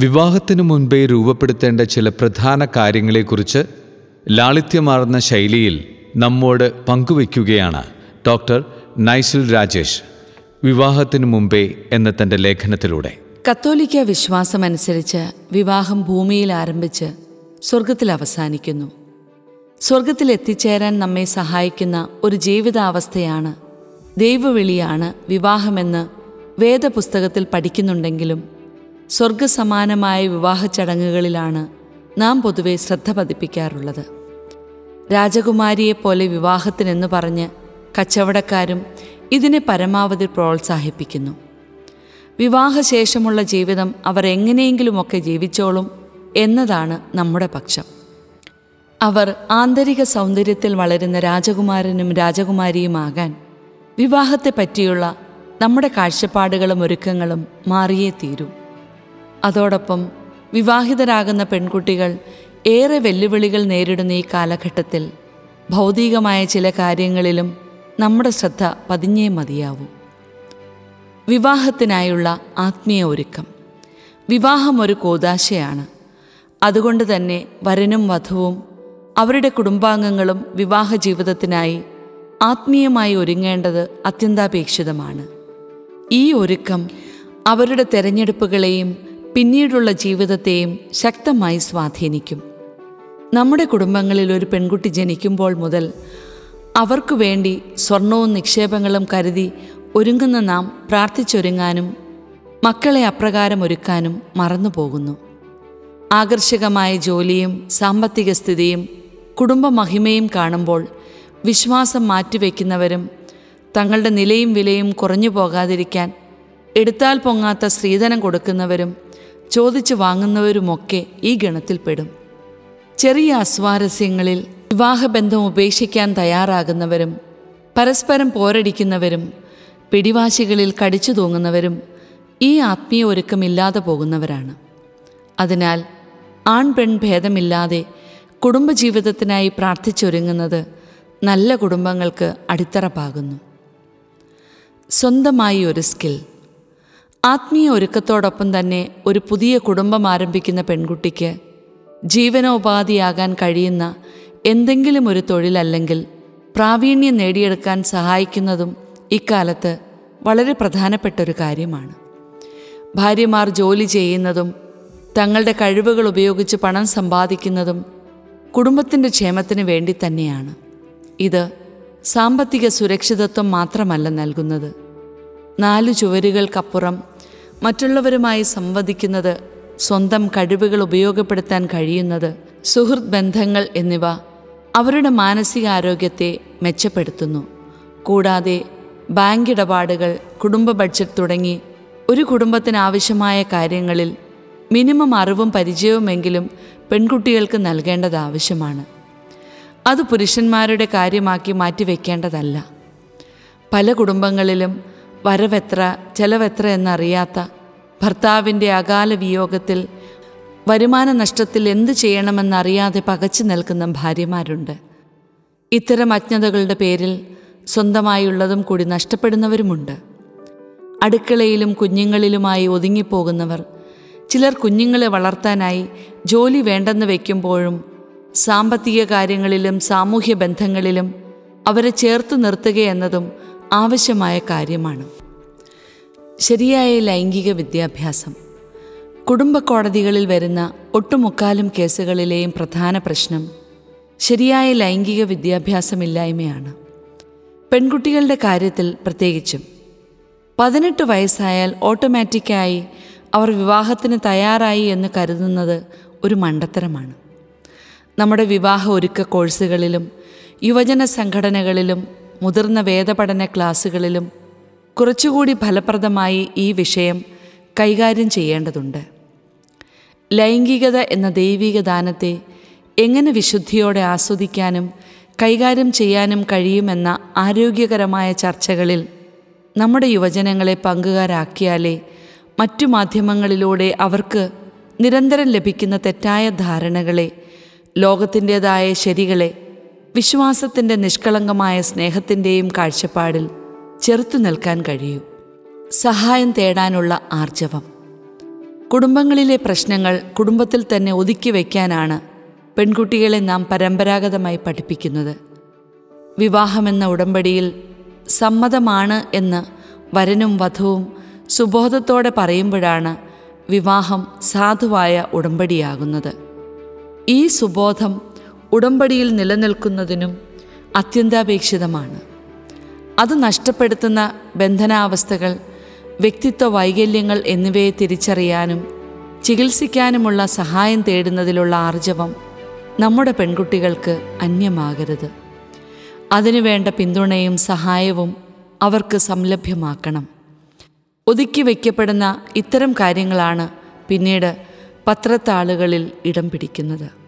വിവാഹത്തിനു മുൻപേ രൂപപ്പെടുത്തേണ്ട ചില പ്രധാന കാര്യങ്ങളെക്കുറിച്ച് ലാളിത്യമാർന്ന ശൈലിയിൽ നമ്മോട് പങ്കുവയ്ക്കുകയാണ് ഡോക്ടർ നൈസിൽ രാജേഷ് വിവാഹത്തിനു മുമ്പേ എന്ന തന്റെ ലേഖനത്തിലൂടെ. കത്തോലിക്ക വിശ്വാസമനുസരിച്ച് വിവാഹം ഭൂമിയിൽ ആരംഭിച്ച് സ്വർഗത്തിൽ അവസാനിക്കുന്നു. സ്വർഗത്തിൽ എത്തിച്ചേരാൻ നമ്മെ സഹായിക്കുന്ന ഒരു ജീവിതാവസ്ഥയാണ് ദൈവവിളിയാണ് വിവാഹമെന്ന് വേദപുസ്തകത്തിൽ പഠിക്കുന്നുണ്ടെങ്കിലും സ്വർഗസമാനമായ വിവാഹ ചടങ്ങുകളിലാണ് നാം പൊതുവെ ശ്രദ്ധ പതിപ്പിക്കാറുള്ളത്. രാജകുമാരിയെപ്പോലെ വിവാഹത്തിനെന്ന് പറഞ്ഞ് കച്ചവടക്കാരും ഇതിനെ പരമാവധി പ്രോത്സാഹിപ്പിക്കുന്നു. വിവാഹശേഷമുള്ള ജീവിതം അവർ എങ്ങനെയെങ്കിലുമൊക്കെ ജീവിച്ചോളും എന്നതാണ് നമ്മുടെ പക്ഷം. അവർ ആന്തരിക സൗന്ദര്യത്തിൽ വളരുന്ന രാജകുമാരനും രാജകുമാരിയുമാകാൻ വിവാഹത്തെപ്പറ്റിയുള്ള നമ്മുടെ കാഴ്ചപ്പാടുകളും ഒരുക്കങ്ങളും മാറിയേ തീരൂ. അതോടൊപ്പം വിവാഹിതരാകുന്ന പെൺകുട്ടികൾ ഏറെ വെല്ലുവിളികൾ നേരിടുന്ന ഈ കാലഘട്ടത്തിൽ ഭൗതികമായ ചില കാര്യങ്ങളിലും നമ്മുടെ ശ്രദ്ധ പതിഞ്ഞേ മതിയാവൂ. വിവാഹത്തിനായുള്ള ആത്മീയ ഒരുക്കം. വിവാഹം ഒരു കോതാശയാണ് അതുകൊണ്ട് തന്നെ വരനും വധുവും അവരുടെ കുടുംബാംഗങ്ങളും വിവാഹ ജീവിതത്തിനായി ആത്മീയമായി ഒരുങ്ങേണ്ടത് അത്യന്താപേക്ഷിതമാണ്. ഈ ഒരുക്കം അവരുടെ തെരഞ്ഞെടുപ്പുകളെയും പിന്നീടുള്ള ജീവിതത്തെയും ശക്തമായി സ്വാധീനിക്കും. നമ്മുടെ കുടുംബങ്ങളിൽ ഒരു പെൺകുട്ടി ജനിക്കുമ്പോൾ മുതൽ അവർക്കു വേണ്ടി സ്വർണവും നിക്ഷേപങ്ങളും കരുതി ഒരുങ്ങുന്ന നാം പ്രാർത്ഥിച്ചൊരുങ്ങാനും മക്കളെ അപ്രകാരം ഒരുക്കാനും മറന്നുപോകുന്നു. ആകർഷകമായ ജോലിയും സാമ്പത്തിക സ്ഥിതിയും കുടുംബമഹിമയും കാണുമ്പോൾ വിശ്വാസം മാറ്റിവെക്കുന്നവരും തങ്ങളുടെ നിലയും വിലയും കുറഞ്ഞു പോകാതിരിക്കാൻ എടുത്താൽ പൊങ്ങാത്ത സ്ത്രീധനം കൊടുക്കുന്നവരും ചോദിച്ചു വാങ്ങുന്നവരുമൊക്കെ ഈ ഗണത്തിൽപ്പെടും. ചെറിയ അസ്വാരസ്യങ്ങളിൽ വിവാഹബന്ധം ഉപേക്ഷിക്കാൻ തയ്യാറാകുന്നവരും പരസ്പരം പോരടിക്കുന്നവരും പിടിവാശികളിൽ കടിച്ചു തൂങ്ങുന്നവരും ഈ ആത്മീയ ഒരുക്കമില്ലാതെ പോകുന്നവരാണ്. അതിനാൽ ആൺ പെൺ ഭേദമില്ലാതെ കുടുംബജീവിതത്തിനായി പ്രാർത്ഥിച്ചൊരുങ്ങുന്നത് നല്ല കുടുംബങ്ങൾക്ക് അടിത്തറ പാകുന്നു. സ്വന്തമായി ഒരു സ്കിൽ. ആത്മീയ ഒരുക്കത്തോടൊപ്പം തന്നെ ഒരു പുതിയ കുടുംബം ആരംഭിക്കുന്ന പെൺകുട്ടിക്ക് ജീവനോപാധിയാകാൻ കഴിയുന്ന എന്തെങ്കിലും ഒരു തൊഴിലല്ലെങ്കിൽ പ്രാവീണ്യം നേടിയെടുക്കാൻ സഹായിക്കുന്നതും ഇക്കാലത്ത് വളരെ പ്രധാനപ്പെട്ട ഒരു കാര്യമാണ്. ഭാര്യമാർ ജോലി ചെയ്യുന്നതും തങ്ങളുടെ കഴിവുകൾ ഉപയോഗിച്ച് പണം സമ്പാദിക്കുന്നതും കുടുംബത്തിന്റെ ക്ഷേമത്തിന് വേണ്ടി തന്നെയാണ്. ഇത് സാമ്പത്തിക സുരക്ഷിതത്വം മാത്രമല്ല നൽകുന്നത്. നാലു ചുവരുകൾക്കപ്പുറം മറ്റുള്ളവരുമായി സംവദിക്കുന്നത് സ്വന്തം കഴിവുകൾ ഉപയോഗപ്പെടുത്താൻ കഴിയുന്നത് സുഹൃത്ത് ബന്ധങ്ങൾ എന്നിവ അവരുടെ മാനസികാരോഗ്യത്തെ മെച്ചപ്പെടുത്തുന്നു. കൂടാതെ ബാങ്ക് ഇടപാടുകൾ കുടുംബ ബഡ്ജറ്റ് തുടങ്ങി ഒരു കുടുംബത്തിന് ആവശ്യമായ കാര്യങ്ങളിൽ മിനിമം അറിവും പരിചയവുമെങ്കിലും പെൺകുട്ടികൾക്ക് നൽകേണ്ടത് ആവശ്യമാണ്. അത് പുരുഷന്മാരുടെ കാര്യമാക്കി മാറ്റിവെക്കേണ്ടതല്ല. പല കുടുംബങ്ങളിലും വരവെത്ര ചെലവെത്ര എന്നറിയാത്ത ഭർത്താവിന്റെ അകാല വിയോഗത്തിൽ വരുമാന നഷ്ടത്തിൽ എന്തു ചെയ്യണമെന്നറിയാതെ പകച്ചു നിൽക്കുന്ന ഭാര്യമാരുണ്ട്. ഇത്തരം അജ്ഞതകളുടെ പേരിൽ സ്വന്തമായുള്ളതും കൂടി നഷ്ടപ്പെടുന്നവരുമുണ്ട്. അടുക്കളയിലും കുഞ്ഞുങ്ങളിലുമായി ഒതുങ്ങിപ്പോകുന്നവർ ചിലർ കുഞ്ഞുങ്ങളെ വളർത്താനായി ജോലി വേണ്ടെന്ന് വയ്ക്കുമ്പോഴും സാമ്പത്തിക കാര്യങ്ങളിലും സാമൂഹ്യ ബന്ധങ്ങളിലും അവരെ ചേർത്ത് നിർത്തുകയെന്നതും ആവശ്യമായ കാര്യമാണ്. ശരിയായ ലൈംഗിക വിദ്യാഭ്യാസം. കുടുംബ കോടതികളിൽ വരുന്ന ഒട്ടുമുക്കാലും കേസുകളിലെയും പ്രധാന പ്രശ്നം ശരിയായ ലൈംഗിക വിദ്യാഭ്യാസമില്ലായ്മയാണ്. പെൺകുട്ടികളുടെ കാര്യത്തിൽ പ്രത്യേകിച്ചും. പതിനെട്ട് വയസ്സായാൽ ഓട്ടോമാറ്റിക്കായി അവർ വിവാഹത്തിന് തയ്യാറായി എന്ന് കരുതുന്നത് ഒരു മണ്ടത്തരമാണ്. നമ്മുടെ വിവാഹ ഒരുക്ക കോഴ്സുകളിലും യുവജന സംഘടനകളിലും മുതിർന്ന വേദപഠന ക്ലാസ്സുകളിലും കുറച്ചുകൂടി ഫലപ്രദമായി ഈ വിഷയം കൈകാര്യം ചെയ്യേണ്ടതുണ്ട്. ലൈംഗികത എന്ന ദൈവിക ദാനത്തെ എങ്ങനെ വിശുദ്ധിയോടെ ആസ്വദിക്കാനും കൈകാര്യം ചെയ്യാനും കഴിയുമെന്ന ആരോഗ്യകരമായ ചർച്ചകളിൽ നമ്മുടെ യുവജനങ്ങളെ പങ്കുകാരാക്കിയാലേ മറ്റു മാധ്യമങ്ങളിലൂടെ അവർക്ക് നിരന്തരം ലഭിക്കുന്ന തെറ്റായ ധാരണകളെ ലോകത്തിന്റെതായ ശരികളെ വിശ്വാസത്തിന്റെ നിഷ്കളങ്കമായ സ്നേഹത്തിന്റെയും കാഴ്ചപ്പാടിൽ ചെറുത്തു നിൽക്കാൻ കഴിയൂ. സഹായം തേടാനുള്ള ആർജവം. കുടുംബങ്ങളിലെ പ്രശ്നങ്ങൾ കുടുംബത്തിൽ തന്നെ ഒതുക്കി വയ്ക്കാനാണ് പെൺകുട്ടികളെ നാം പരമ്പരാഗതമായി പഠിപ്പിക്കുന്നത്. വിവാഹമെന്ന ഉടമ്പടിയിൽ സമ്മതമാണ് എന്ന് വരനും വധുവും സുബോധത്തോടെ പറയുമ്പോഴാണ് വിവാഹം സാധുവായ ഉടമ്പടിയാകുന്നത്. ഈ സുബോധം ഉടമ്പടിയിൽ നിലനിൽക്കുന്നതിനും അത്യന്താപേക്ഷിതമാണ്. അത് നഷ്ടപ്പെടുത്തുന്ന ബന്ധനാവസ്ഥകൾ വ്യക്തിത്വ വൈകല്യങ്ങൾ എന്നിവയെ തിരിച്ചറിയാനും ചികിത്സിക്കാനുമുള്ള സഹായം തേടുന്നതിലുള്ള ആർജവം നമ്മുടെ പെൺകുട്ടികൾക്ക് അന്യമാകരുത്. അതിനുവേണ്ട പിന്തുണയും സഹായവും അവർക്ക് സംലഭ്യമാക്കണം. ഒതുക്കി വയ്ക്കപ്പെടുന്ന ഇത്തരം കാര്യങ്ങളാണ് പിന്നീട് പത്രത്താളുകളിൽ ഇടം പിടിക്കുന്നത്.